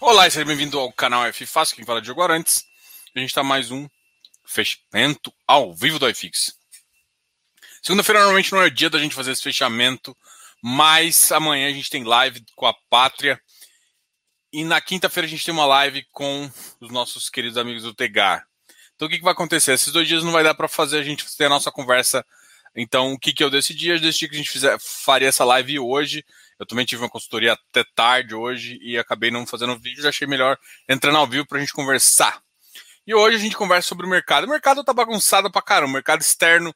Olá e seja bem-vindo ao canal F Fácil, quem fala é Diogo Arantes. A gente está mais um fechamento ao vivo do iFix. Segunda-feira normalmente não é dia da gente fazer esse fechamento, mas amanhã a gente tem live com a Pátria. E na quinta-feira a gente tem uma live com os nossos queridos amigos do Tegar. Então o que, que vai acontecer? Esses dois dias não vai dar para fazer a gente ter a nossa conversa. Então o que, que eu decidi? Eu decidi que a gente fizer, faria essa live hoje. Eu também tive uma consultoria até tarde hoje e acabei não fazendo vídeo. Achei melhor entrando ao vivo para a gente conversar. E hoje a gente conversa sobre o mercado. O mercado tá bagunçado pra caramba. O mercado externo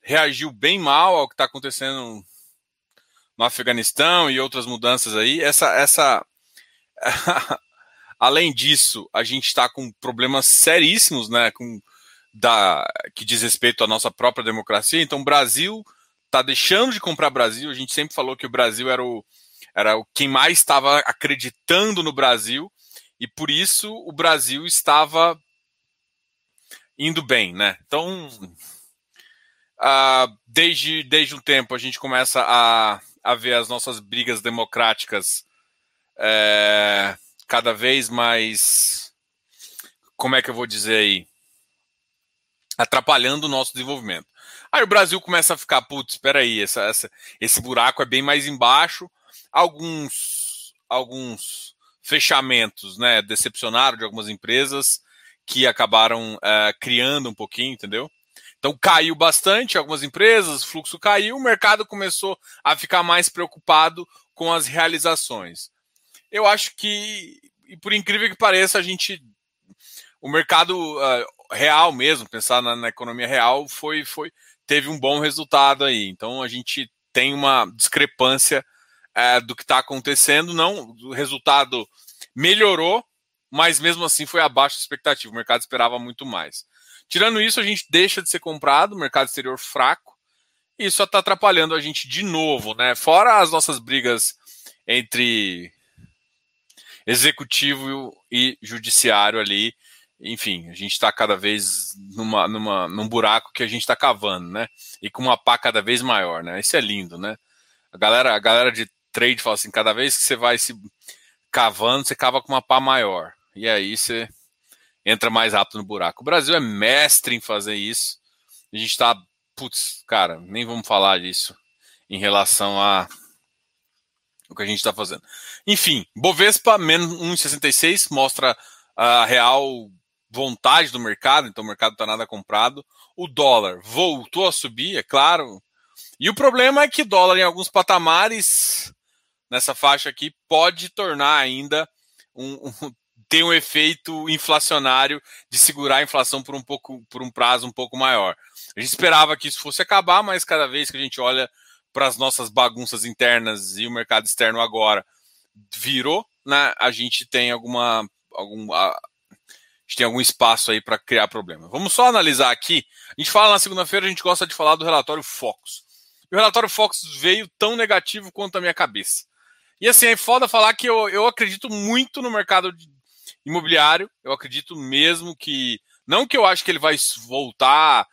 reagiu bem mal ao que está acontecendo no Afeganistão e outras mudanças aí. Essa, essa, além disso, a gente está com problemas seríssimos, né, com da que diz respeito à nossa própria democracia. Então, o Brasil está deixando de comprar Brasil. A gente sempre falou que o Brasil era o era o quem mais estava acreditando no Brasil e por isso o Brasil estava indo bem, né? Então, uh, desde, desde um tempo a gente começa a, a ver as nossas brigas democráticas é, cada vez mais, como é que eu vou dizer aí, atrapalhando o nosso desenvolvimento. Aí o Brasil começa a ficar, putz, espera aí, essa, essa, esse buraco é bem mais embaixo. Alguns, alguns fechamentos, né, decepcionaram de algumas empresas que acabaram uh, criando um pouquinho, entendeu? Então caiu bastante algumas empresas, o fluxo caiu, o mercado começou a ficar mais preocupado com as realizações. Eu acho que, por incrível que pareça, a gente, o mercado uh, real mesmo, pensar na, na, economia real, foi, foi, teve um bom resultado aí. Então a gente tem uma discrepância uh, do que está acontecendo. Não, o resultado melhorou, mas mesmo assim foi abaixo da expectativa. O mercado esperava muito mais. Tirando isso, a gente deixa de ser comprado, mercado exterior fraco, e isso está atrapalhando a gente de novo, né? Fora as nossas brigas entre executivo e judiciário ali. Enfim, a gente está cada vez numa, numa, num buraco que a gente está cavando, né? E com uma pá cada vez maior, né? Isso é lindo, né? A galera, a galera de trade fala assim: cada vez que você vai se cavando, você cava com uma pá maior. E aí você entra mais rápido no buraco. O Brasil é mestre em fazer isso. A gente está, putz, cara, nem vamos falar disso em relação a o que a gente está fazendo. Enfim, Bovespa menos 1,66 mostra a real vontade do mercado, então o mercado está nada comprado. O dólar voltou a subir, é claro. E o problema é que dólar em alguns patamares nessa faixa aqui pode tornar ainda um, um tem um efeito inflacionário de segurar a inflação por um pouco por um prazo um pouco maior. A gente esperava que isso fosse acabar, mas cada vez que a gente olha para as nossas bagunças internas e o mercado externo agora virou, né? A gente tem alguma algum gente tem algum espaço aí para criar problema. Vamos só analisar aqui. A gente fala na segunda-feira, a gente gosta de falar do relatório Focus. E o relatório Focus veio tão negativo quanto a minha cabeça. E assim, é foda falar que eu, eu acredito muito no mercado imobiliário. Eu acredito mesmo que. Não que eu acho que ele vai voltar a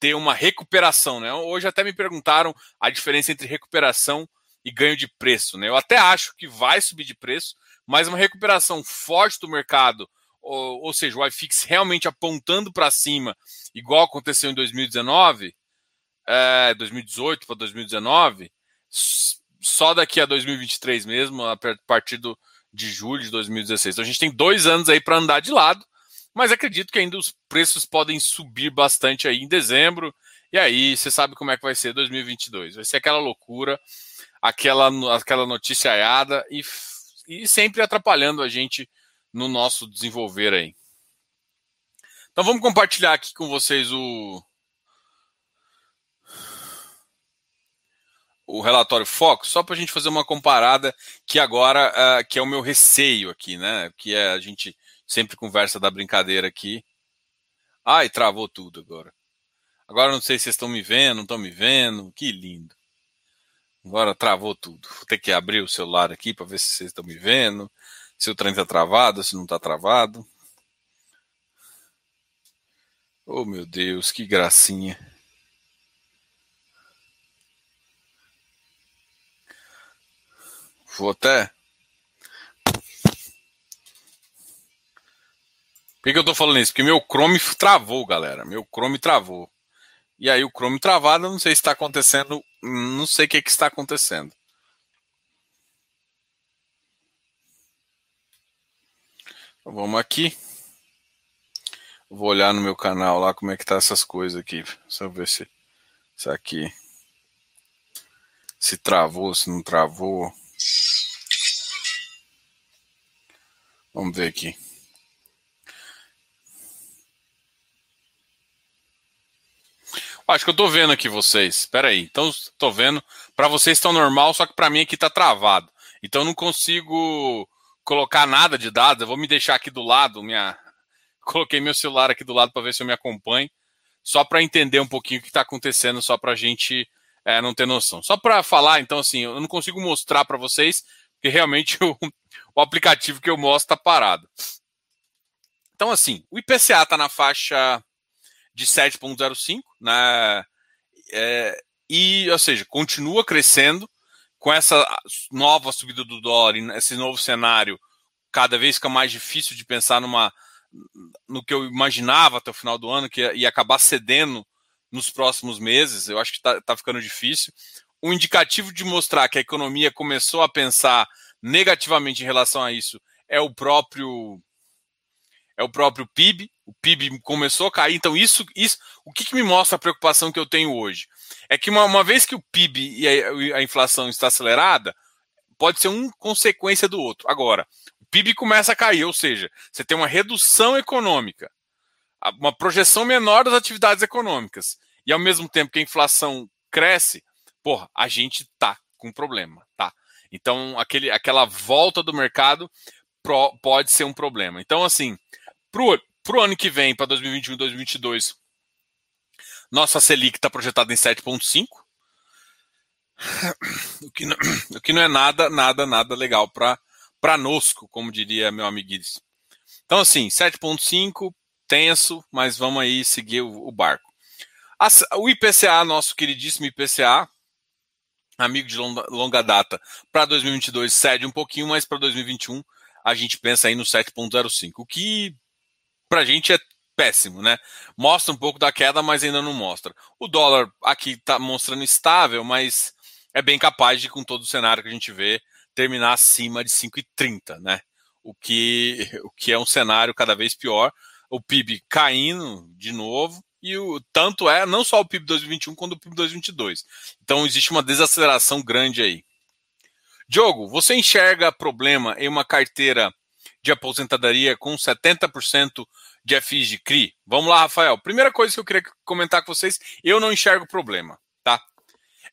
ter uma recuperação, né? Hoje até me perguntaram a diferença entre recuperação e ganho de preço, né? Eu até acho que vai subir de preço, mas uma recuperação forte do mercado, ou, ou seja, o iFix realmente apontando para cima, igual aconteceu em 2019, é, 2018 para 2019, só daqui a 2023 mesmo, a partir do, de julho de 2016. Então a gente tem dois anos aí para andar de lado, mas acredito que ainda os preços podem subir bastante aí em dezembro. E aí você sabe como é que vai ser 2022. Vai ser aquela loucura, aquela, aquela noticiaiada e, e sempre atrapalhando a gente no nosso desenvolver aí. Então vamos compartilhar aqui com vocês o, o relatório Fox, só para a gente fazer uma comparada, que agora uh, que é o meu receio aqui, né? Que é a gente sempre conversa da brincadeira aqui. Ai, travou tudo agora. Agora não sei se vocês estão me vendo, não estão me vendo. Que lindo. Agora travou tudo. Vou ter que abrir o celular aqui para ver se vocês estão me vendo. Se o trem está travado, se não está travado. Oh, meu Deus, que gracinha. Vou até. Por que eu tô falando isso? Porque meu Chrome travou, galera. Meu Chrome travou. E aí o Chrome travado, não sei se está acontecendo, não sei o que, que está acontecendo. Vamos aqui. Vou olhar no meu canal lá como é que tá essas coisas aqui. Só ver se isso aqui se travou, se não travou. Vamos ver aqui. Acho que eu tô vendo aqui vocês. Espera aí. Então, tô vendo. Para vocês estão normal, só que para mim aqui tá travado. Então, não consigo colocar nada de dados. Eu vou me deixar aqui do lado. Minha... Coloquei meu celular aqui do lado para ver se eu me acompanho. Só para entender um pouquinho o que está acontecendo, só para a gente é, não ter noção. Só para falar, então, assim, eu não consigo mostrar para vocês, porque realmente o, o aplicativo que eu mostro está parado. Então, assim, o IPCA está na faixa de 7,05, né? É, e, ou seja, continua crescendo com essa nova subida do dólar, esse novo cenário, cada vez fica mais difícil de pensar numa no que eu imaginava até o final do ano, que ia, acabar cedendo nos próximos meses. Eu acho que está tá ficando difícil. O indicativo de mostrar que a economia começou a pensar negativamente em relação a isso é o próprio é o próprio PIB. O PIB começou a cair. Então, isso, isso o que, que me mostra a preocupação que eu tenho hoje? É que uma, uma vez que o PIB e a, a, inflação está acelerada, pode ser uma consequência do outro. Agora, o PIB começa a cair, ou seja, você tem uma redução econômica, uma projeção menor das atividades econômicas, e ao mesmo tempo que a inflação cresce, porra, a gente tá com problema, tá? Então, aquele, aquela volta do mercado pro, pode ser um problema. Então, assim, para o ano que vem, para 2021 e 2022, nossa Selic está projetada em 7,5. O que, não, o que não é nada, nada, nada legal para nosco, como diria meu amigo Guides. Então, assim, 7,5, tenso, mas vamos aí seguir o, o barco. O IPCA, nosso queridíssimo IPCA, amigo de longa, longa data, para 2022 cede um pouquinho, mas para 2021 a gente pensa aí no 7,05, o que para a gente é péssimo, né? Mostra um pouco da queda, mas ainda não mostra. O dólar aqui está mostrando estável, mas é bem capaz de, com todo o cenário que a gente vê, terminar acima de 5,30, né? O que, o que é um cenário cada vez pior. O PIB caindo de novo, e o tanto é não só o PIB 2021 quanto o PIB 2022. Então existe uma desaceleração grande aí. Diogo, você enxerga problema em uma carteira de aposentadoria com 70% de FIs de CRI? Vamos lá, Rafael. Primeira coisa que eu queria comentar com vocês, eu não enxergo problema, tá?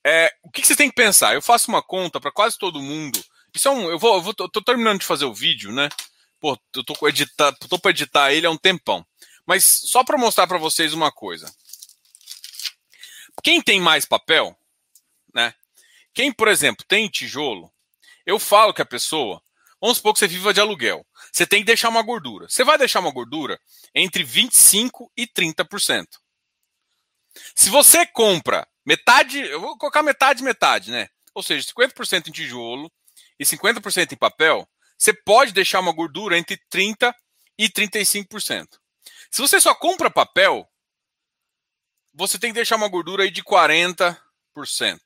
É, o que, você tem que pensar? Eu faço uma conta para quase todo mundo. Isso é um, eu vou, eu vou, tô terminando de fazer o vídeo, né? Pô, eu tô, editar, tô para editar ele há um tempão. Mas só para mostrar para vocês uma coisa. Quem tem mais papel, né? Quem, por exemplo, tem tijolo, eu falo que a pessoa Vamos supor que você viva de aluguel. Você tem que deixar uma gordura. Você vai deixar uma gordura entre 25% e 30%. Se você compra metade, eu vou colocar metade, metade, né? Ou seja, 50% em tijolo e 50% em papel, você pode deixar uma gordura entre 30% e 35%. Se você só compra papel, você tem que deixar uma gordura aí de 40%. O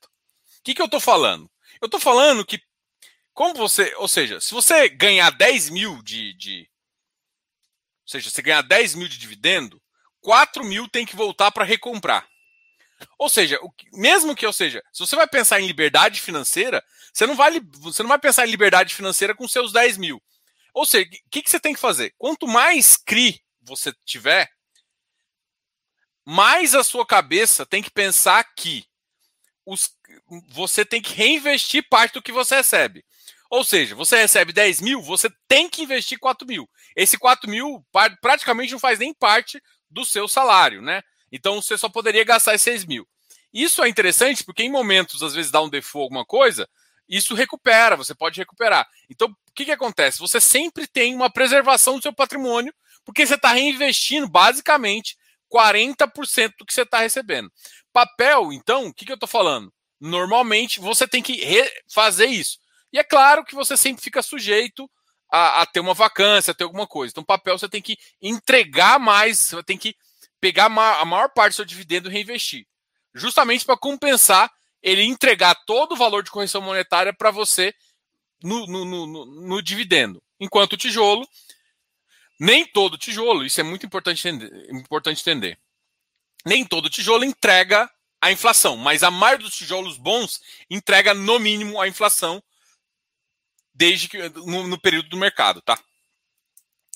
que, que eu estou falando? Eu estou falando que como você, ou seja, se você ganhar 10 mil de, de ou seja, você ganhar 10 mil de dividendo, 4 mil tem que voltar para recomprar. Ou seja, o, mesmo que, ou seja, se você vai pensar em liberdade financeira, você não vai, você não vai pensar em liberdade financeira com seus 10 mil. Ou seja, o que, que você tem que fazer? Quanto mais CRI você tiver, mais a sua cabeça tem que pensar que os, você tem que reinvestir parte do que você recebe. Ou seja, você recebe 10 mil, você tem que investir 4 mil. Esse 4 mil praticamente não faz nem parte do seu salário, né? Então você só poderia gastar esses 6 mil. Isso é interessante porque em momentos, às vezes, dá um default, alguma coisa, isso recupera, você pode recuperar. Então, o que, que acontece? Você sempre tem uma preservação do seu patrimônio, porque você está reinvestindo basicamente 40% do que você está recebendo. Papel, então, o que, que eu estou falando? Normalmente você tem que fazer isso. E é claro que você sempre fica sujeito a, a, ter uma vacância, a ter alguma coisa. Então, papel você tem que entregar mais, você tem que pegar a maior parte do seu dividendo e reinvestir. Justamente para compensar ele entregar todo o valor de correção monetária para você no, no, no, no, dividendo. Enquanto o tijolo, nem todo tijolo, isso é muito importante entender, importante entender. Nem todo tijolo entrega a inflação, mas a maioria dos tijolos bons entrega no mínimo a inflação desde que no, no período do mercado, tá?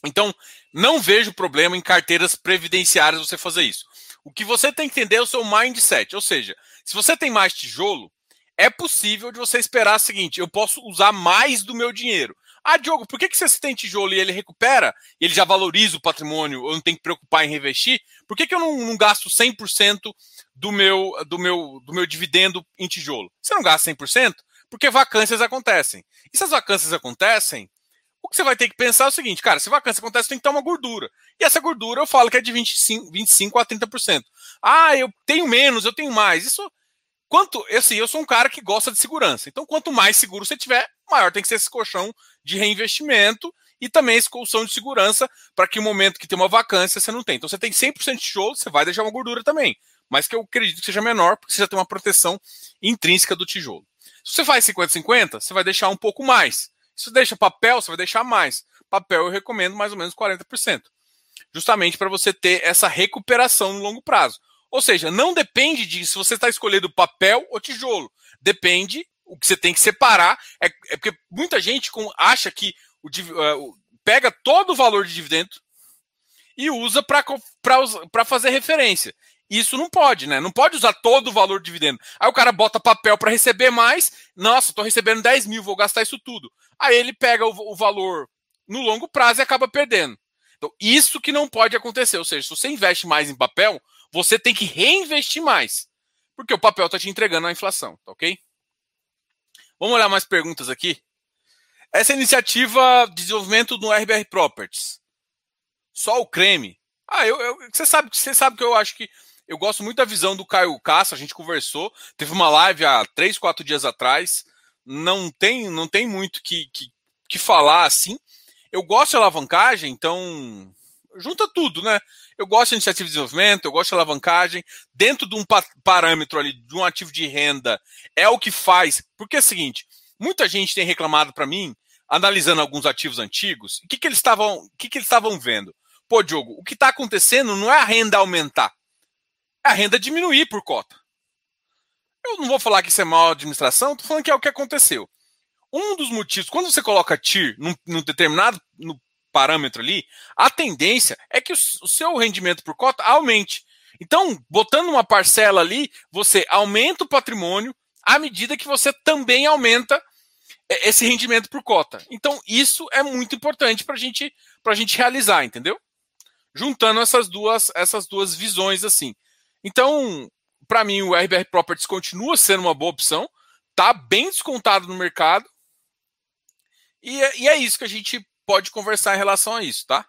Então, não vejo problema em carteiras previdenciárias você fazer isso. O que você tem que entender é o seu mindset, ou seja, se você tem mais tijolo, é possível de você esperar o seguinte: eu posso usar mais do meu dinheiro. Ah, Diogo, por que, que você tem tijolo e ele recupera, ele já valoriza o patrimônio, eu não tenho que preocupar em revestir? Por que, que eu não, não gasto 100% do meu, do, meu, do meu dividendo em tijolo? Você não gasta 100%? Porque vacâncias acontecem. E se as vacâncias acontecem, o que você vai ter que pensar é o seguinte, cara, se vacância acontece, tem que ter uma gordura. E essa gordura eu falo que é de 25, 25 a 30%. Ah, eu tenho menos, eu tenho mais. Isso Quanto, assim, eu sou um cara que gosta de segurança. Então, quanto mais seguro você tiver, maior tem que ser esse colchão de reinvestimento e também esse colchão de segurança para que o momento que tem uma vacância você não tem. Então, você tem 100% de tijolo, você vai deixar uma gordura também. Mas que eu acredito que seja menor, porque você já tem uma proteção intrínseca do tijolo. Se você faz 50-50, você vai deixar um pouco mais. Se você deixa papel, você vai deixar mais. Papel eu recomendo mais ou menos 40%. Justamente para você ter essa recuperação no longo prazo. Ou seja, não depende de se você está escolhendo papel ou tijolo. Depende, o que você tem que separar. É, é porque muita gente com, acha que o, uh, pega todo o valor de dividendo e usa para fazer referência. Isso não pode, né? Não pode usar todo o valor de dividendo. Aí o cara bota papel para receber mais. Nossa, estou recebendo 10 mil, vou gastar isso tudo. Aí ele pega o, o valor no longo prazo e acaba perdendo. Então, isso que não pode acontecer. Ou seja, se você investe mais em papel, você tem que reinvestir mais. Porque o papel está te entregando a inflação, tá ok? Vamos olhar mais perguntas aqui. Essa iniciativa de desenvolvimento do RBR Properties. Só o creme. Ah, eu, eu, você, sabe, você sabe que eu acho que eu gosto muito da visão do Caio Castro, a gente conversou. Teve uma live há três, quatro dias atrás. Não tem, não tem muito que, que, que falar assim. Eu gosto de alavancagem, então junta tudo, né? Eu gosto de iniciativa de desenvolvimento, eu gosto de alavancagem. Dentro de um parâmetro ali, de um ativo de renda, é o que faz. Porque é o seguinte: muita gente tem reclamado para mim, analisando alguns ativos antigos, o que, que eles estavam o que, que eles estavam vendo? Pô, Diogo, o que está acontecendo não é a renda aumentar, a renda diminuir por cota. Eu não vou falar que isso é mal administração, estou falando que é o que aconteceu. Um dos motivos, quando você coloca TIR num, num determinado no parâmetro ali, a tendência é que o, o seu rendimento por cota aumente. Então, botando uma parcela ali, você aumenta o patrimônio à medida que você também aumenta é, esse rendimento por cota. Então, isso é muito importante para gente, a gente realizar, entendeu? Juntando essas duas, essas duas visões assim. Então, para mim, o RBR Properties continua sendo uma boa opção, tá bem descontado no mercado. E é, e é isso que a gente pode conversar em relação a isso, tá?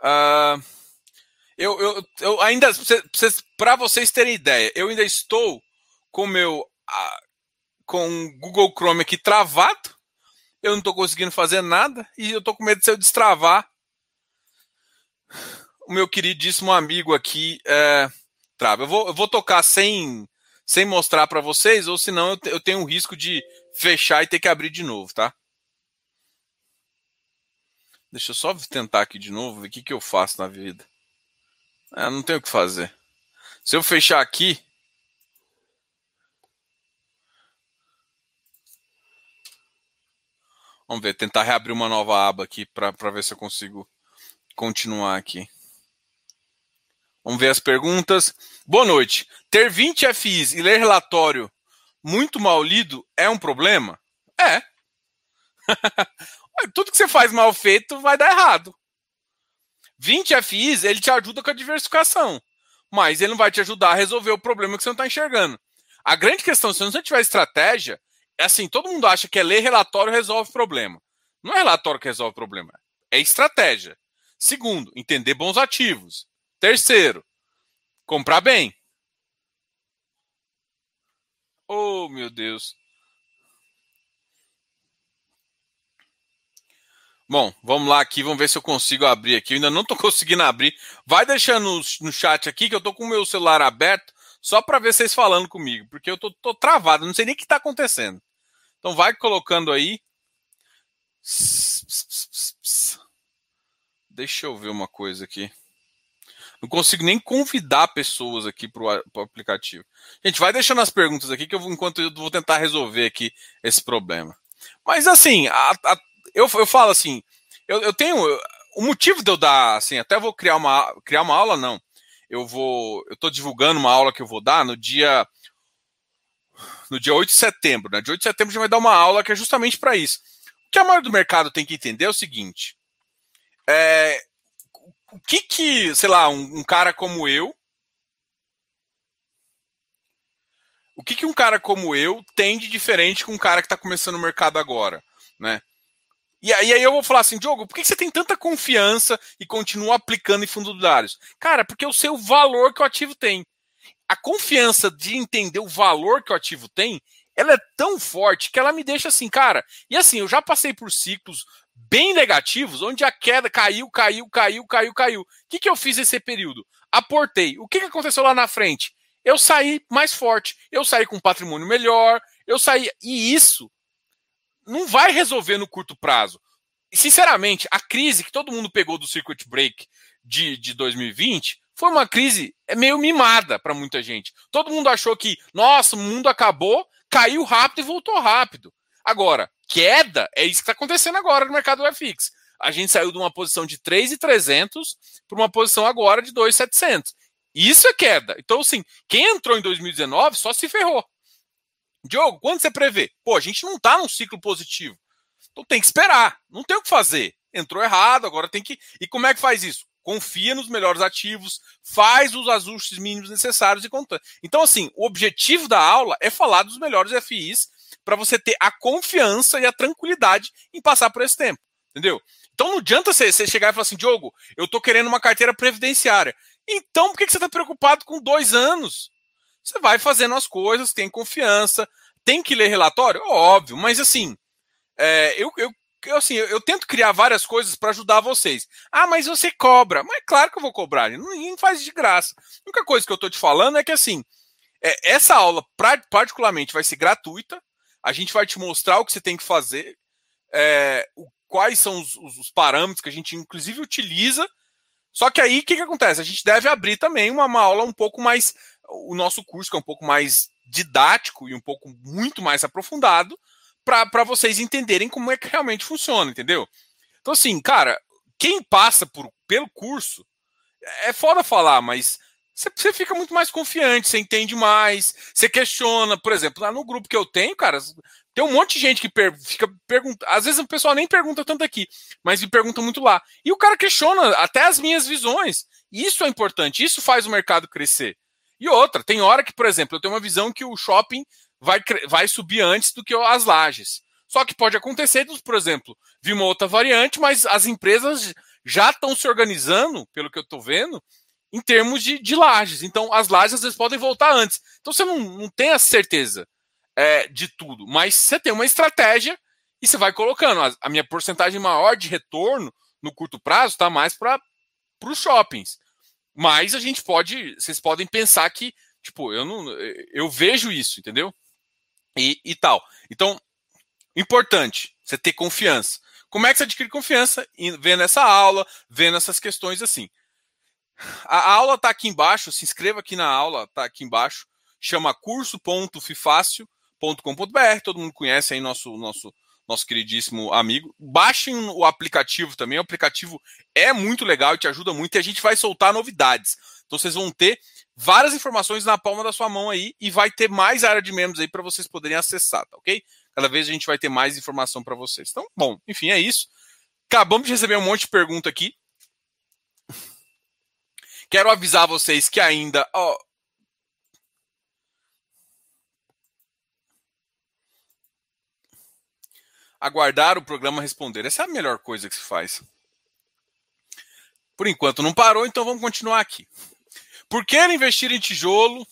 Uh, eu, eu, eu ainda, para vocês terem ideia, eu ainda estou com meu com o Google Chrome aqui travado. Eu não estou conseguindo fazer nada e eu estou com medo de se eu destravar. O meu queridíssimo amigo aqui é, trava. Eu vou, eu vou tocar sem, sem mostrar para vocês, ou senão eu, eu tenho um risco de fechar e ter que abrir de novo, tá? Deixa eu só tentar aqui de novo, ver o que, que eu faço na vida. É, não tenho o que fazer. Se eu fechar aqui. Vamos ver, tentar reabrir uma nova aba aqui para ver se eu consigo continuar aqui. Vamos ver as perguntas. Boa noite. Ter 20 FIs e ler relatório muito mal lido é um problema? É. Tudo que você faz mal feito vai dar errado. 20 FIs, ele te ajuda com a diversificação, mas ele não vai te ajudar a resolver o problema que você não está enxergando. A grande questão, se você não tiver estratégia, é assim, todo mundo acha que é ler relatório resolve problema. Não é relatório que resolve problema, é estratégia. Segundo, entender bons ativos. Terceiro, comprar bem. Oh, meu Deus. Bom, vamos lá aqui, vamos ver se eu consigo abrir aqui. Eu ainda não estou conseguindo abrir. Vai deixando no, chat aqui que eu estou com o meu celular aberto só para ver vocês falando comigo, porque eu tô travado, não sei nem o que está acontecendo. Então vai colocando aí. Deixa eu ver uma coisa aqui. Não consigo nem convidar pessoas aqui para o aplicativo. Gente, vai deixando as perguntas aqui que eu enquanto eu vou tentar resolver aqui esse problema. Mas assim, a, a, eu, eu falo assim, eu, eu tenho o motivo de eu dar, assim, até vou criar uma criar uma aula não. Eu vou, eu estou divulgando uma aula que eu vou dar no dia no dia 8 de setembro. Né? Dia 8 de setembro a gente vai dar uma aula que é justamente para isso. O que a maioria do mercado tem que entender é o seguinte: é, o que que, sei lá, um, um cara como eu, o que que um cara como eu tem de diferente com um cara que está começando o mercado agora, né? E aí, eu vou falar assim, Diogo, por que você tem tanta confiança e continua aplicando em fundos imobiliários? Cara, porque eu sei o valor que o ativo tem. A confiança de entender o valor que o ativo tem, ela é tão forte que ela me deixa assim, cara. E assim, eu já passei por ciclos bem negativos, onde a queda caiu, caiu, caiu, caiu, caiu. O que, que eu fiz nesse período? Aportei. O que, que aconteceu lá na frente? Eu saí mais forte, eu saí com um patrimônio melhor, eu saí. E isso não vai resolver no curto prazo. Sinceramente, a crise que todo mundo pegou do circuit break de, de 2020 foi uma crise é meio mimada para muita gente. Todo mundo achou que, nossa, o mundo acabou, caiu rápido e voltou rápido. Agora, queda é isso que está acontecendo agora no mercado do FX. A gente saiu de uma posição de 3,300 para uma posição agora de 2,700. Isso é queda. Então, assim, quem entrou em 2019 só se ferrou. Diogo, quando você prevê? Pô, a gente não está num ciclo positivo. Então tem que esperar. Não tem o que fazer. Entrou errado, agora tem que. E como é que faz isso? Confia nos melhores ativos, faz os ajustes mínimos necessários e conta. Então, assim, o objetivo da aula é falar dos melhores FIs para você ter a confiança e a tranquilidade em passar por esse tempo. Entendeu? Então não adianta você, chegar e falar assim, Diogo, eu estou querendo uma carteira previdenciária. Então, por que você está preocupado com dois anos? Você vai fazendo as coisas, tem confiança, tem que ler relatório? Óbvio, mas assim, é, eu, eu, eu, assim, eu, eu, tento criar várias coisas para ajudar vocês. Ah, mas você cobra. Mas claro que eu vou cobrar, ninguém faz de graça. A única coisa que eu estou te falando é que assim, é, essa aula particularmente vai ser gratuita. A gente vai te mostrar o que você tem que fazer, é, o, quais são os, os, os parâmetros que a gente inclusive utiliza só que aí o que, que acontece? A gente deve abrir também uma, uma aula um pouco mais o nosso curso, que é um pouco mais didático e um pouco muito mais aprofundado, para vocês entenderem como é que realmente funciona, entendeu? Então, assim, cara, quem passa por, pelo curso, é foda falar, mas você fica muito mais confiante, você entende mais, você questiona. Por exemplo, lá no grupo que eu tenho, cara, tem um monte de gente que per fica pergunta. Às vezes o pessoal nem pergunta tanto aqui, mas me pergunta muito lá. E o cara questiona até as minhas visões. Isso é importante, isso faz o mercado crescer. E outra, tem hora que, por exemplo, eu tenho uma visão que o shopping vai, vai subir antes do que as lajes. Só que pode acontecer, por exemplo, vir uma outra variante, mas as empresas já estão se organizando, pelo que eu estou vendo, em termos de, de lajes. Então, as lajes às vezes podem voltar antes. Então, você não, não tem a certeza é, de tudo, mas você tem uma estratégia e você vai colocando. A, a minha porcentagem maior de retorno no curto prazo está mais para os shoppings. Mas a gente pode, vocês podem pensar que, tipo, eu não, eu vejo isso, entendeu? E, e tal. Então, importante, você ter confiança. Como é que você adquire confiança? Vendo essa aula, vendo essas questões assim. A aula está aqui embaixo, se inscreva aqui na aula, está aqui embaixo. Chama curso.fifácil.com.br. Todo mundo conhece aí nosso, nosso nosso queridíssimo amigo. Baixem o aplicativo também. O aplicativo é muito legal e te ajuda muito. E a gente vai soltar novidades. Então vocês vão ter várias informações na palma da sua mão aí e vai ter mais área de membros aí para vocês poderem acessar, tá ok? Cada vez a gente vai ter mais informação para vocês. Então, bom, enfim, é isso. Acabamos de receber um monte de pergunta aqui. Quero avisar vocês que ainda. Ó, aguardar o programa responder. Essa é a melhor coisa que se faz. Por enquanto não parou, então vamos continuar aqui. Por que investir em tijolo?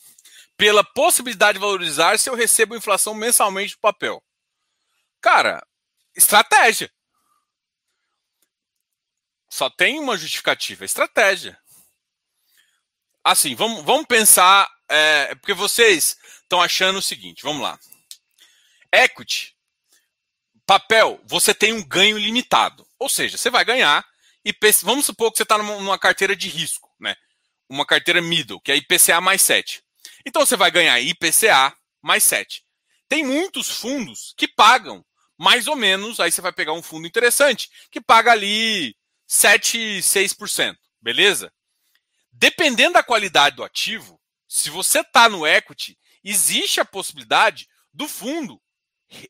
Pela possibilidade de valorizar se eu recebo inflação mensalmente do papel. Cara, estratégia. só tem uma justificativa, estratégia. Assim, vamos, vamos pensar, é, porque vocês estão achando o seguinte, vamos lá. Equity, papel, você tem um ganho limitado. Ou seja, você vai ganhar e vamos supor que você está numa, numa, carteira de risco, né? Uma carteira middle, que é IPCA mais 7. Então você vai ganhar IPCA mais 7. Tem muitos fundos que pagam mais ou menos, aí você vai pegar um fundo interessante, que paga ali 7, 6%, beleza? Dependendo da qualidade do ativo, se você está no equity, existe a possibilidade do fundo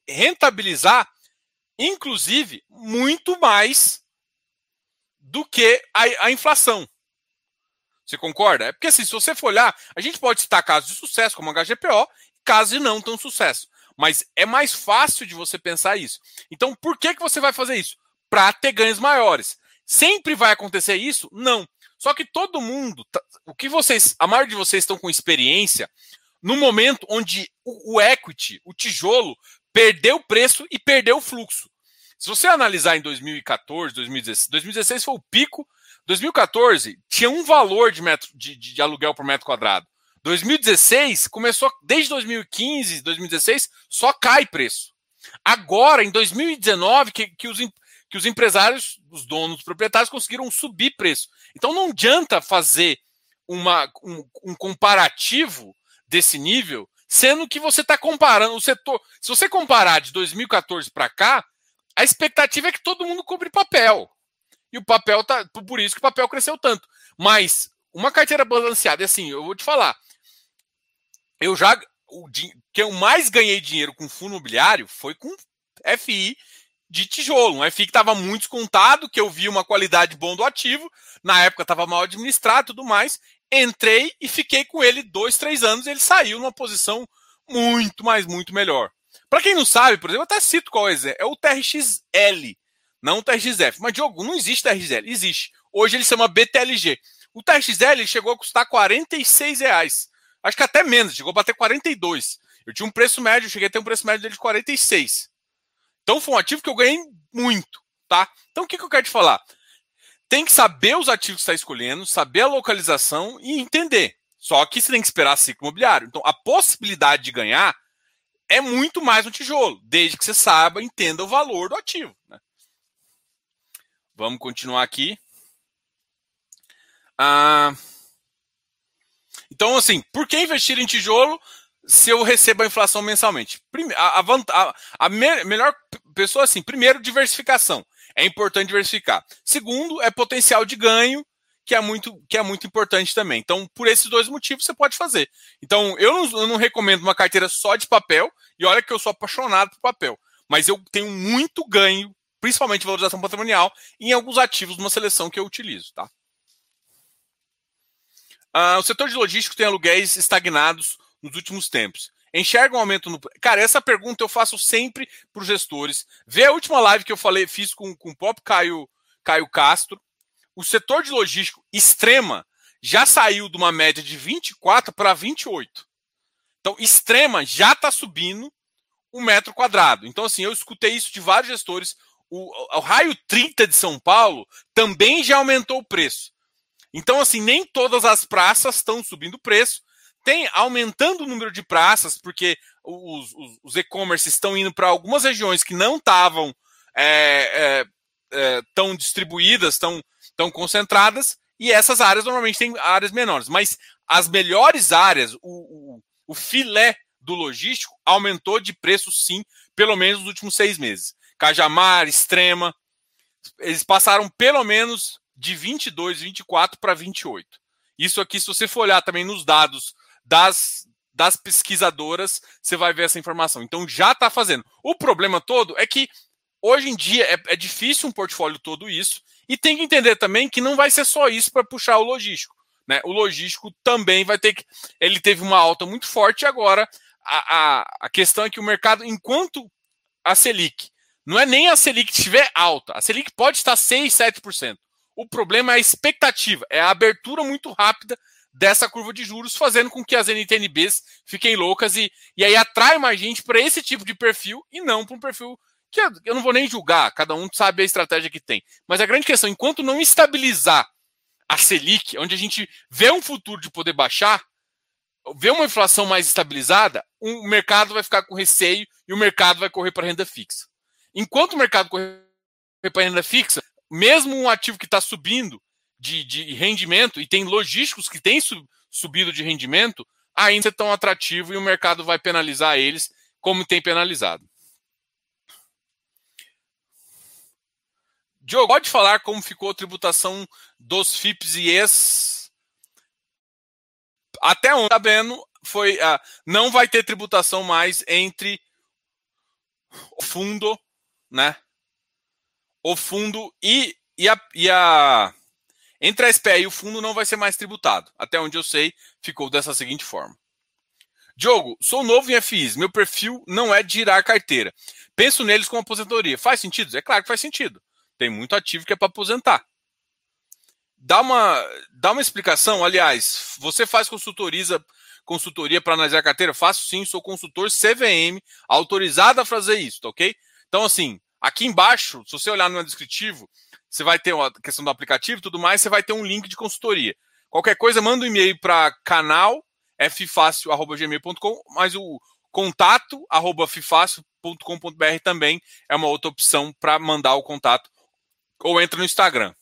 rentabilizar, inclusive, muito mais do que a, a inflação. Você concorda? É porque assim, se você for olhar, a gente pode citar casos de sucesso, como a HGPO, casos de não tão sucesso. Mas é mais fácil de você pensar isso. Então, por que, que você vai fazer isso? Para ter ganhos maiores. Sempre vai acontecer isso? Não. Só que todo mundo, tá, o que vocês, a maioria de vocês estão com experiência no momento onde o, o equity, o tijolo, perdeu preço e perdeu fluxo. Se você analisar em 2014, 2016, 2016 foi o pico. 2014 tinha um valor de, metro, de, de aluguel por metro quadrado. 2016 começou, desde 2015, 2016, só cai preço. Agora, em 2019, que, que, os, que os empresários, os donos, os proprietários conseguiram subir preço. Então não adianta fazer uma, um, um comparativo desse nível, sendo que você está comparando o setor. Se você comparar de 2014 para cá, a expectativa é que todo mundo compre papel. E o papel tá. Por isso que o papel cresceu tanto. Mas uma carteira balanceada, assim, eu vou te falar. Eu já. O que eu mais ganhei dinheiro com fundo imobiliário foi com FI de tijolo. Um FI que estava muito descontado, que eu vi uma qualidade bom do ativo. Na época estava mal administrado tudo mais. Entrei e fiquei com ele dois, três anos. Ele saiu numa posição muito, mas muito melhor. Para quem não sabe, por exemplo, eu até cito qual é, é o TRXL, não o TRXF. Mas, Diogo, não existe TRXL, existe. Hoje ele se chama BTLG. O TRXL chegou a custar 46 reais. Acho que até menos, chegou a bater 42. Eu tinha um preço médio, cheguei a ter um preço médio dele de 46. Então foi um ativo que eu ganhei muito, tá? Então o que, que eu quero te falar? Tem que saber os ativos que está escolhendo, saber a localização e entender. Só que você tem que esperar ciclo imobiliário. Então a possibilidade de ganhar é muito mais um tijolo, desde que você saiba, entenda o valor do ativo. Né? Vamos continuar aqui. Ah, então, assim, por que investir em tijolo se eu recebo a inflação mensalmente? A, a, a me, melhor pessoa, assim, primeiro, diversificação. É importante diversificar. Segundo, é potencial de ganho que é muito, que é muito importante também. Então, por esses dois motivos, você pode fazer. Então, eu não, eu não recomendo uma carteira só de papel, e olha que eu sou apaixonado por papel, mas eu tenho muito ganho, principalmente valorização patrimonial, em alguns ativos numa seleção que eu utilizo. Tá? Ah, o setor de logístico tem aluguéis estagnados nos últimos tempos. Enxerga um aumento no. Cara, essa pergunta eu faço sempre para os gestores. Vê a última live que eu falei, fiz com, com o Pop Caio, Caio Castro o setor de logístico extrema já saiu de uma média de 24 para 28. Então, extrema já está subindo o um metro quadrado. Então, assim, eu escutei isso de vários gestores. O, o, raio 30 de São Paulo também já aumentou o preço. Então, assim, nem todas as praças estão subindo o preço. Tem aumentando o número de praças, porque os, os, os e-commerce estão indo para algumas regiões que não estavam é, é, é, tão distribuídas, tão estão concentradas e essas áreas normalmente têm áreas menores. Mas as melhores áreas, o, o, o filé do logístico aumentou de preço sim, pelo menos nos últimos seis meses. Cajamar, Extrema, eles passaram pelo menos de 22, 24 para 28. Isso aqui, se você for olhar também nos dados das, das pesquisadoras, você vai ver essa informação. Então já está fazendo. O problema todo é que hoje em dia é, é difícil um portfólio todo isso. E tem que entender também que não vai ser só isso para puxar o logístico. Né? O logístico também vai ter que. Ele teve uma alta muito forte agora. A, a, a questão é que o mercado, enquanto a Selic, não é nem a Selic estiver alta, a Selic pode estar 6, 7%. O problema é a expectativa, é a abertura muito rápida dessa curva de juros, fazendo com que as NTNBs fiquem loucas e, e aí atrai mais gente para esse tipo de perfil e não para um perfil que eu não vou nem julgar, cada um sabe a estratégia que tem. Mas a grande questão, enquanto não estabilizar a Selic, onde a gente vê um futuro de poder baixar, vê uma inflação mais estabilizada, o mercado vai ficar com receio e o mercado vai correr para renda fixa. Enquanto o mercado correr para renda fixa, mesmo um ativo que está subindo de, de, rendimento, e tem logísticos que têm subido de rendimento, ainda é tão atrativo e o mercado vai penalizar eles como tem penalizado. Diogo, pode falar como ficou a tributação dos FIPS e ex? Até onde está vendo, foi, uh, não vai ter tributação mais entre o fundo, né? O fundo e, e, a, e a. Entre a SPE e o fundo não vai ser mais tributado. Até onde eu sei, ficou dessa seguinte forma. Diogo, sou novo em FIs, meu perfil não é de girar carteira. Penso neles como aposentadoria. Faz sentido? É claro que faz sentido. Tem muito ativo que é para aposentar. Dá uma, dá uma explicação. Aliás, você faz consultoriza, consultoria para analisar a carteira? Faço sim, sou consultor CVM, autorizado a fazer isso, tá ok? Então, assim, aqui embaixo, se você olhar no descritivo, você vai ter a questão do aplicativo e tudo mais, você vai ter um link de consultoria. Qualquer coisa, manda um e-mail para canal ffácil.gmail.com, mas o contato arroba também é uma outra opção para mandar o contato ou entra no Instagram.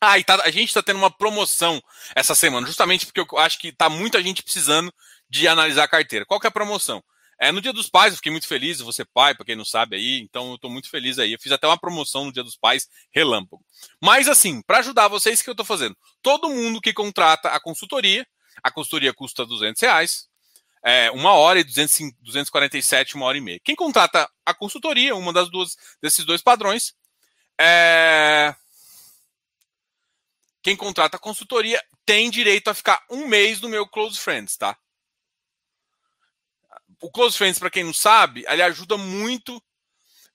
Ah, e tá, a gente está tendo uma promoção essa semana, justamente porque eu acho que está muita gente precisando de analisar a carteira. Qual que é a promoção? É, no Dia dos Pais, eu fiquei muito feliz, você pai, para quem não sabe aí, então eu estou muito feliz aí. Eu fiz até uma promoção no Dia dos Pais, relâmpago. Mas assim, para ajudar vocês, o que eu estou fazendo? Todo mundo que contrata a consultoria, a consultoria custa 200 reais, é, uma hora e 200, 247, uma hora e meia. Quem contrata a consultoria, uma das duas desses dois padrões, é... Quem contrata a consultoria tem direito a ficar um mês no meu Close Friends, tá? O Close Friends, para quem não sabe, ele ajuda muito.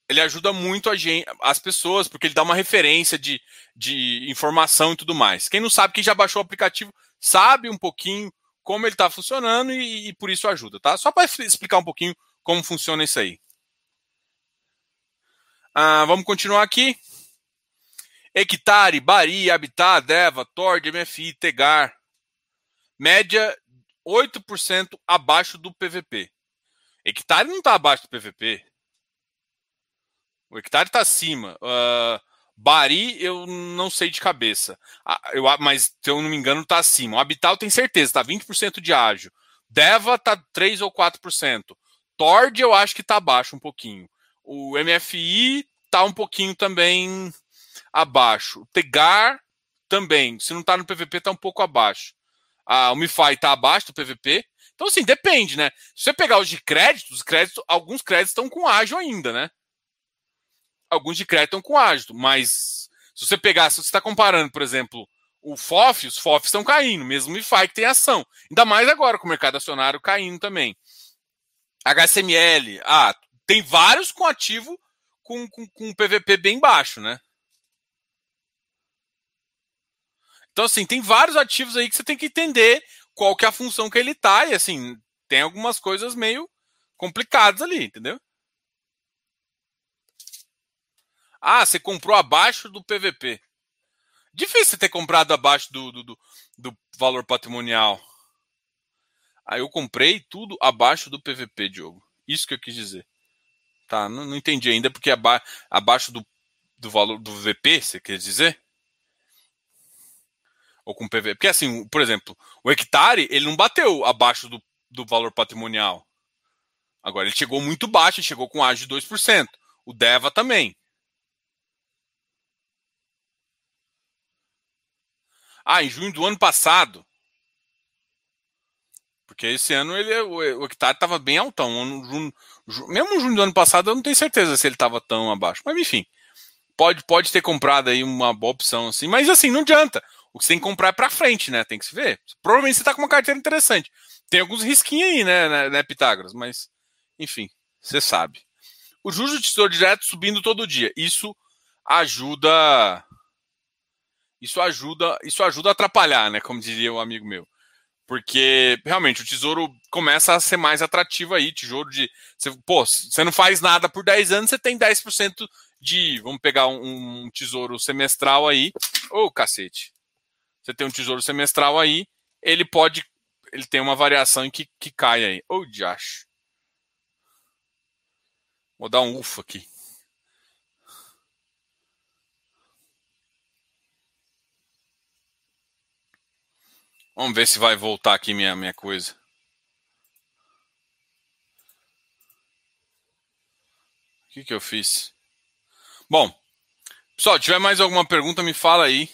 Ele ajuda muito gente, as pessoas, porque ele dá uma referência de, de informação e tudo mais. Quem não sabe, quem já baixou o aplicativo, sabe um pouquinho como ele está funcionando e, e, por isso ajuda, tá? Só para explicar um pouquinho como funciona isso aí. Ah, vamos continuar aqui. Hectare, Bari, Habitat, Deva, Tord, MFI, Tegar. Média 8% abaixo do PVP. Hectare não está abaixo do PVP. O hectare está acima. Uh, Bari, eu não sei de cabeça. Uh, eu, mas, se eu não me engano, está acima. O Habitat eu tenho certeza, está 20% de ágio. Deva está 3 ou 4%. Tord eu acho que está abaixo um pouquinho. O MFI está um pouquinho também abaixo. Tegar também, se não está no PVP, está um pouco abaixo. A Umify está abaixo do PVP. Então, assim, depende, né? Se você pegar os de crédito, os créditos, alguns créditos estão com ágio ainda, né? Alguns de crédito estão com ágio, mas se você pegar, se você está comparando, por exemplo, o FOF, os FOF estão caindo, mesmo o MiFi que tem ação. Ainda mais agora com o mercado acionário caindo também. HSML, ah, tem vários com ativo com, com, com PVP bem baixo, né? Então, assim, tem vários ativos aí que você tem que entender qual que é a função que ele tá, e assim, tem algumas coisas meio complicadas ali, entendeu? Ah, você comprou abaixo do PVP. Difícil ter comprado abaixo do, do, do, do valor patrimonial. Aí eu comprei tudo abaixo do PVP, Diogo. Isso que eu quis dizer. Tá, não, não entendi ainda, porque aba, abaixo do, do valor do VP, você quer dizer? Ou com PV. Porque assim, por exemplo, o hectare, ele não bateu abaixo do, do valor patrimonial. Agora, ele chegou muito baixo, chegou com ágio de 2%. O DEVA também. Ah, em junho do ano passado. Porque esse ano ele, o, hectare estava bem altão. Junho, mesmo no junho do ano passado, eu não tenho certeza se ele estava tão abaixo. Mas enfim, pode, pode ter comprado aí uma boa opção assim. Mas assim, não adianta. O que você tem que comprar é para frente, né? Tem que se ver. Provavelmente você está com uma carteira interessante. Tem alguns risquinhos aí, né, né, né Pitágoras? Mas, enfim, você sabe. O juros de tesouro direto subindo todo dia. Isso ajuda. Isso ajuda, isso ajuda a atrapalhar, né? Como diria um amigo meu. Porque realmente o tesouro começa a ser mais atrativo aí. Tesouro de. Você, pô, você não faz nada por 10 anos, você tem 10% de. Vamos pegar um, um tesouro semestral aí. Ô, oh, cacete. Você tem um tesouro semestral aí, ele pode. Ele tem uma variação que, que cai aí. Ô, oh, diacho. Vou dar um ufa aqui. Vamos ver se vai voltar aqui minha, minha coisa. O que, que eu fiz? Bom, pessoal, tiver mais alguma pergunta, me fala aí.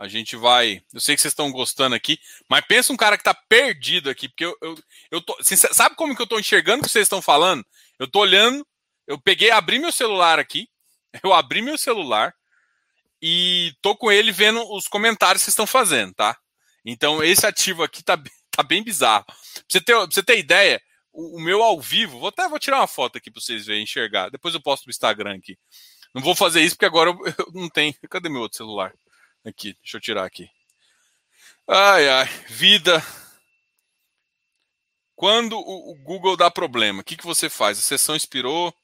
A gente vai. Eu sei que vocês estão gostando aqui, mas pensa um cara que está perdido aqui, porque eu, eu, eu tô. Sabe como que eu estou enxergando o que vocês estão falando? Eu estou olhando, eu peguei, abri meu celular aqui, eu abri meu celular e tô com ele vendo os comentários que vocês estão fazendo, tá? Então, esse ativo aqui tá, tá bem bizarro. Pra você ter, pra você ter ideia, o, o, meu ao vivo, vou até vou tirar uma foto aqui para vocês verem, enxergar. Depois eu posto no Instagram aqui. Não vou fazer isso porque agora eu, eu não tenho. Cadê meu outro celular? Aqui, deixa eu tirar aqui. Ai, ai, vida. Quando o, o Google dá problema, o que, que você faz? A sessão expirou?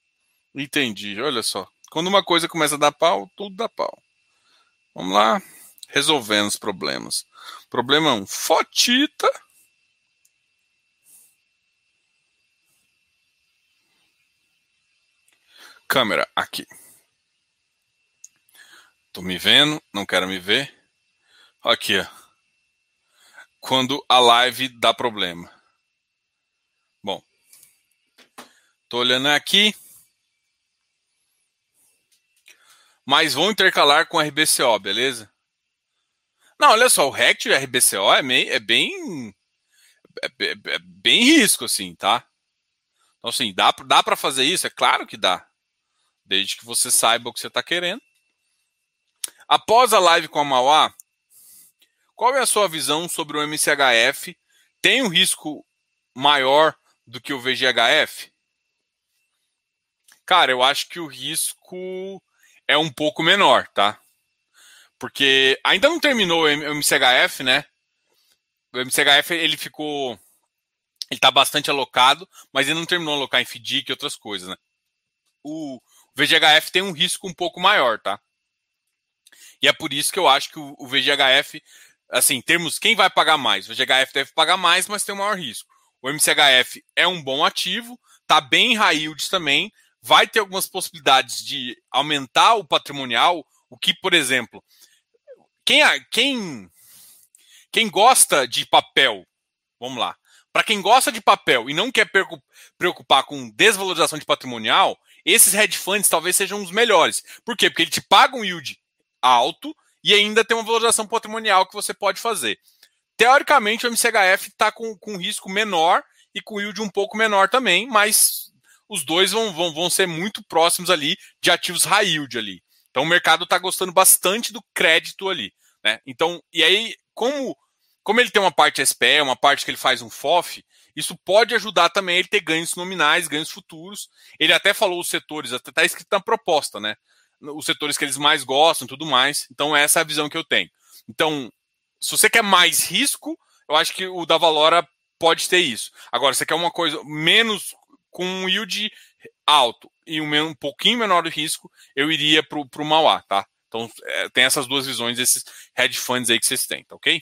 Entendi, olha só. Quando uma coisa começa a dar pau, tudo dá pau. Vamos lá, resolvendo os problemas. Problema 1. Um, fotita. Câmera aqui. Tô me vendo, não quero me ver. Aqui, ó. Quando a live dá problema. Bom. Tô olhando aqui. Mas vão intercalar com RBCO, beleza? Não, olha só, o RECT e RBCO é, meio, é bem. É, é, é, bem risco, assim, tá? Então, assim, dá, dá para fazer isso? É claro que dá. Desde que você saiba o que você está querendo. Após a live com a Mauá, qual é a sua visão sobre o MCHF? Tem um risco maior do que o VGHF? Cara, eu acho que o risco é um pouco menor, tá? Porque ainda não terminou o MCHF, né? O MCHF ele ficou. Ele tá bastante alocado, mas ele não terminou de alocar em FDIC e outras coisas, né? O VGHF tem um risco um pouco maior, tá? E é por isso que eu acho que o VGHF, assim, termos quem vai pagar mais? O VGHF deve pagar mais, mas tem um maior risco. O MCHF é um bom ativo, tá bem yields também, vai ter algumas possibilidades de aumentar o patrimonial, o que, por exemplo, quem, quem, quem gosta de papel, vamos lá, para quem gosta de papel e não quer preocupar com desvalorização de patrimonial, esses hedge funds talvez sejam os melhores. Por quê? Porque ele te paga um yield alto e ainda tem uma valorização patrimonial que você pode fazer. Teoricamente, o MCHF está com, com risco menor e com yield um pouco menor também, mas os dois vão, vão, vão ser muito próximos ali de ativos high yield ali. Então o mercado está gostando bastante do crédito ali. Né? Então, e aí, como, como ele tem uma parte SPE, uma parte que ele faz um FOF, isso pode ajudar também ele ter ganhos nominais, ganhos futuros. Ele até falou os setores, até está escrito na proposta, né? Os setores que eles mais gostam tudo mais. Então, essa é a visão que eu tenho. Então, se você quer mais risco, eu acho que o da Valora pode ter isso. Agora, se você quer uma coisa menos com um yield alto e um, um pouquinho menor de risco, eu iria para o Mauá, tá? Então, é, tem essas duas visões desses hedge funds aí que vocês têm, tá ok?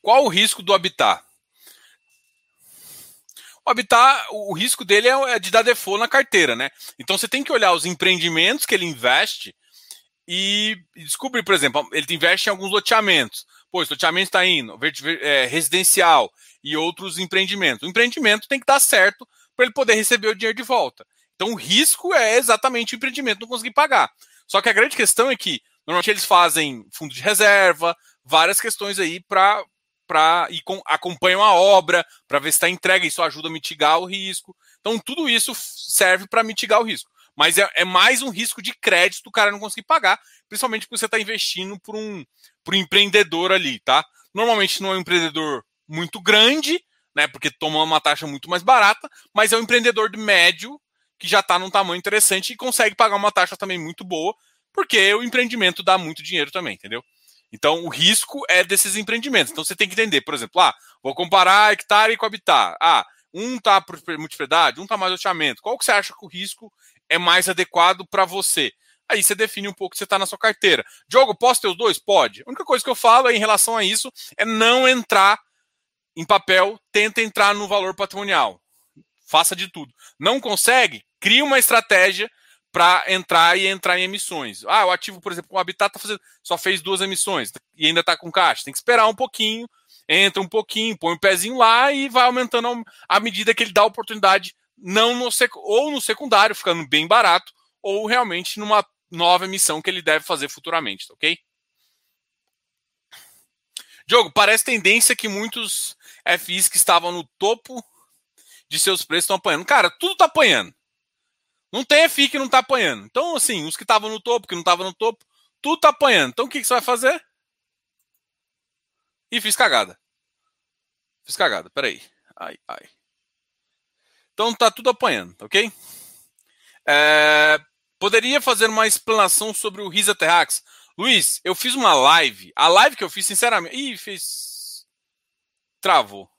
Qual o risco do Habitat? O o risco dele é, é de dar default na carteira, né? Então você tem que olhar os empreendimentos que ele investe e descobrir, por exemplo, ele investe em alguns loteamentos. Pô, esse loteamento está indo, é, residencial e outros empreendimentos. O empreendimento tem que estar certo para ele poder receber o dinheiro de volta. Então o risco é exatamente o empreendimento não conseguir pagar. Só que a grande questão é que normalmente eles fazem fundo de reserva, várias questões aí para para e com, acompanham a obra para ver se está entregue, isso ajuda a mitigar o risco. Então tudo isso serve para mitigar o risco. Mas é, é, mais um risco de crédito do cara não conseguir pagar, principalmente porque você está investindo por um, por um empreendedor ali, tá? Normalmente não é um empreendedor muito grande, né? Porque toma uma taxa muito mais barata, mas é um empreendedor de médio que já está num tamanho interessante e consegue pagar uma taxa também muito boa, Porque o empreendimento dá muito dinheiro também, entendeu? Então, o risco é desses empreendimentos. Então, você tem que entender, por exemplo, ah, vou comparar hectare com habitar. Ah, um está por multipropriedade, um está mais loteamento. Qual que você acha que o risco é mais adequado para você? Aí você define um pouco que você está na sua carteira. Diogo, posso ter os dois? Pode. A única coisa que eu falo em relação a isso é não entrar em papel, tenta entrar no valor patrimonial. Faça de tudo. Não consegue? Cria uma estratégia para entrar e entrar em emissões. Ah, o ativo, por exemplo, o Habitat tá fazendo, só fez duas emissões e ainda está com caixa. Tem que esperar um pouquinho, entra um pouquinho, põe o um pezinho lá e vai aumentando à medida que ele dá oportunidade, não no ou no secundário, ficando bem barato, ou realmente numa nova emissão que ele deve fazer futuramente, tá ok? Diogo, parece tendência que muitos FIs que estavam no topo de seus preços estão apanhando. Cara, tudo está apanhando. Não tem FI que não está apanhando. Então, assim, os que estavam no topo, que não estavam no topo, tudo está apanhando. Então, o que, que você vai fazer? E fiz cagada. Fiz cagada, peraí. Ai, ai. Então tá tudo apanhando, ok? É, poderia fazer uma explanação sobre o Risa Terrax? Luiz, eu fiz uma live. A live que eu fiz, sinceramente. Ih, fez. Travou.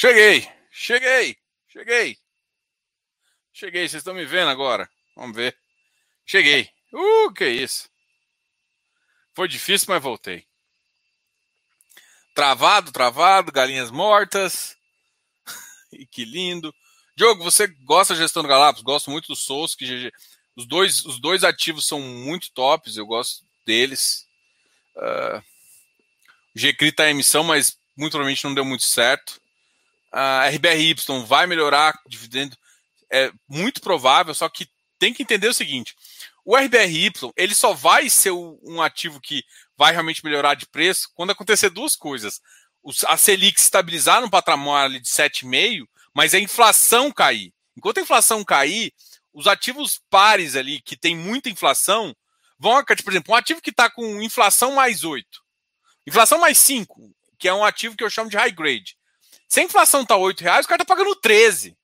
Cheguei, cheguei, cheguei. Cheguei, vocês estão me vendo agora? Vamos ver. Cheguei. Uh, que isso. Foi difícil, mas voltei. Travado, travado, galinhas mortas. e que lindo. Diogo, você gosta de gestão do Galápagos? Gosto muito do Souls, que os dois, os dois ativos são muito tops, eu gosto deles. Uh, o GCRI está em emissão, mas muito provavelmente não deu muito certo. A RBRY vai melhorar dividendo, é muito provável, só que tem que entender o seguinte: o RBRY ele só vai ser um ativo que vai realmente melhorar de preço quando acontecer duas coisas. A Selic estabilizar no patamar de 7,5 mas a inflação cair. Enquanto a inflação cair, os ativos pares ali, que tem muita inflação, vão. Por exemplo, um ativo que está com inflação mais 8, inflação mais 5, que é um ativo que eu chamo de high grade. Se a inflação está 8 reais, o cara está pagando 13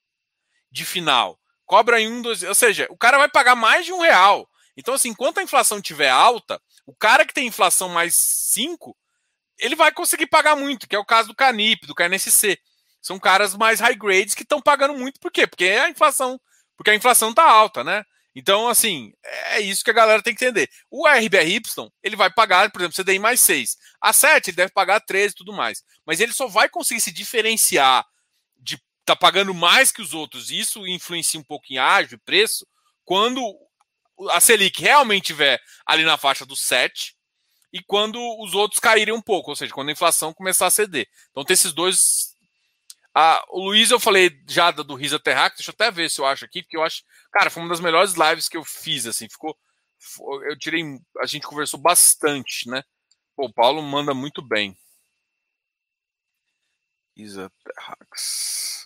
de final. Cobra em um, dois. Ou seja, o cara vai pagar mais de um real. Então, assim, enquanto a inflação estiver alta, o cara que tem inflação mais 5, ele vai conseguir pagar muito, que é o caso do Canip, do KNSC são caras mais high grades que estão pagando muito. Por quê? Porque a inflação, porque a inflação está alta, né? Então, assim, é isso que a galera tem que entender. O RBRY, ele vai pagar, por exemplo, CDI mais 6. A 7, ele deve pagar 13 e tudo mais. Mas ele só vai conseguir se diferenciar de tá pagando mais que os outros, isso influencia um pouco em ágio e preço, quando a Selic realmente estiver ali na faixa do 7 e quando os outros caírem um pouco, ou seja, quando a inflação começar a ceder. Então tem esses dois ah, o Luiz, eu falei já do Risa Terrax, deixa eu até ver se eu acho aqui, porque eu acho. Cara, foi uma das melhores lives que eu fiz, assim, ficou. Eu tirei. A gente conversou bastante, né? Pô, o Paulo manda muito bem. Risa Terrax.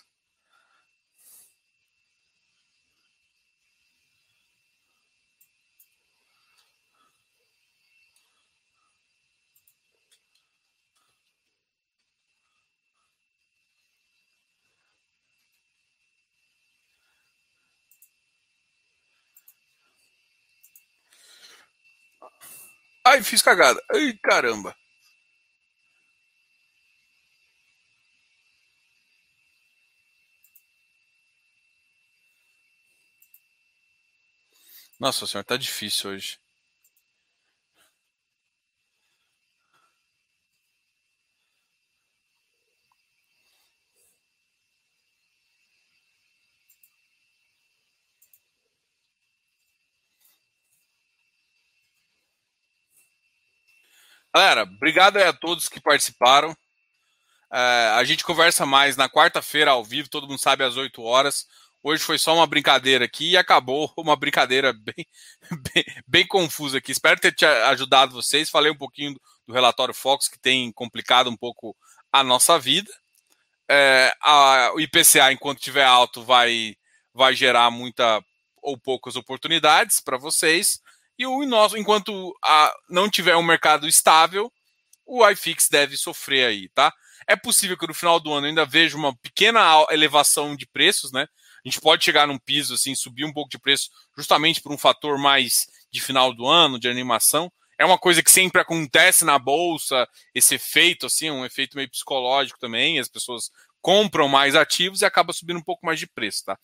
Ai, fiz cagada. Ai, caramba. Nossa senhora, tá difícil hoje. Galera, obrigado a todos que participaram. É, a gente conversa mais na quarta-feira ao vivo, todo mundo sabe, às 8 horas. Hoje foi só uma brincadeira aqui e acabou uma brincadeira bem, bem, bem confusa aqui. Espero ter te ajudado vocês. Falei um pouquinho do relatório Fox, que tem complicado um pouco a nossa vida. É, a, o IPCA, enquanto estiver alto, vai, vai gerar muita ou poucas oportunidades para vocês. E o nosso, enquanto a, não tiver um mercado estável, o iFix deve sofrer aí, tá? É possível que no final do ano ainda veja uma pequena elevação de preços, né? A gente pode chegar num piso assim, subir um pouco de preço, justamente por um fator mais de final do ano, de animação. É uma coisa que sempre acontece na bolsa, esse efeito, assim, um efeito meio psicológico também. As pessoas compram mais ativos e acaba subindo um pouco mais de preço, tá?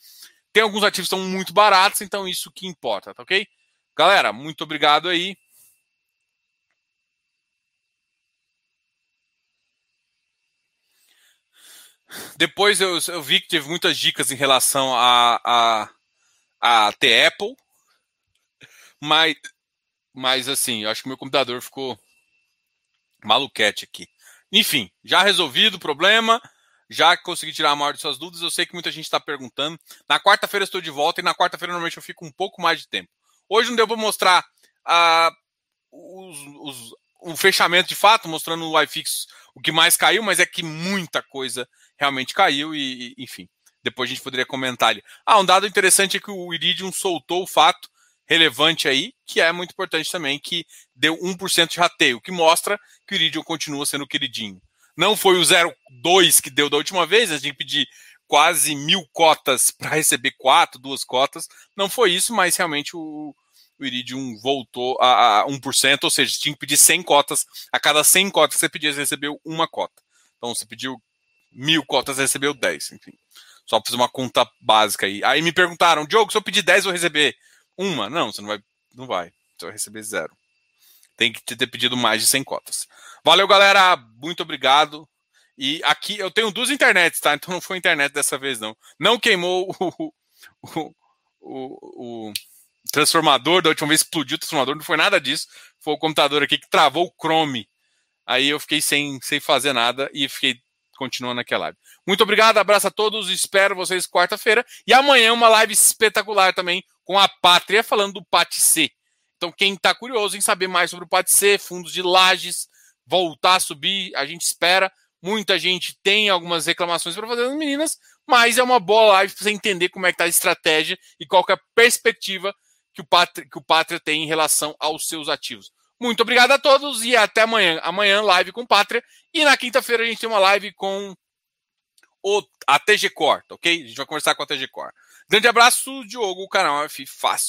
Tem alguns ativos que estão muito baratos, então isso que importa, tá ok? Galera, muito obrigado aí. Depois eu, eu, vi que teve muitas dicas em relação a, a, a ter Apple, mas, mas assim, eu acho que meu computador ficou maluquete aqui. Enfim, já resolvido o problema, já consegui tirar a maior de suas dúvidas. Eu sei que muita gente está perguntando. Na quarta-feira estou de volta e na quarta-feira normalmente eu fico um pouco mais de tempo. Hoje não deu para mostrar uh, os, os, o fechamento de fato, mostrando o iFix o que mais caiu, mas é que muita coisa realmente caiu e, enfim, depois a gente poderia comentar ali. Ah, um dado interessante é que o Iridium soltou o fato relevante aí, que é muito importante também, que deu 1% de rateio, que mostra que o Iridium continua sendo queridinho. Não foi o 0,2 que deu da última vez, a gente pedir quase mil cotas para receber quatro, duas cotas. Não foi isso, mas realmente o, o Iridium voltou a, a 1%, ou seja, tinha que pedir 100 cotas. A cada 100 cotas que você pedia, você recebeu uma cota. Então você pediu mil cotas, recebeu 10, enfim. Só fiz uma conta básica aí. Aí me perguntaram, Diogo, se eu pedir 10, eu vou receber uma? Não, você não vai, não vai. Você vai receber zero. Tem que ter pedido mais de 100 cotas. Valeu, galera. Muito obrigado. E aqui eu tenho duas internets, tá? Então não foi internet dessa vez, não. Não queimou o, o, o, o transformador, da última vez explodiu o transformador, não foi nada disso. Foi o computador aqui que travou o Chrome. Aí eu fiquei sem, sem fazer nada e fiquei continuando aquela live. Muito obrigado, abraço a todos, espero vocês quarta-feira. E amanhã uma live espetacular também com a Pátria falando do PAT-C. Então, quem está curioso em saber mais sobre o PAT-C, fundos de lajes, voltar a subir, a gente espera. Muita gente tem algumas reclamações para fazer das meninas, mas é uma boa live para você entender como é que está a estratégia e qual é a perspectiva que o, Pátria, que o Pátria tem em relação aos seus ativos. Muito obrigado a todos e até amanhã. Amanhã, live com Pátria. E na quinta-feira a gente tem uma live com o, a TG Core, ok? A gente vai conversar com a TG Core. Grande abraço, Diogo, o canal F Fácil.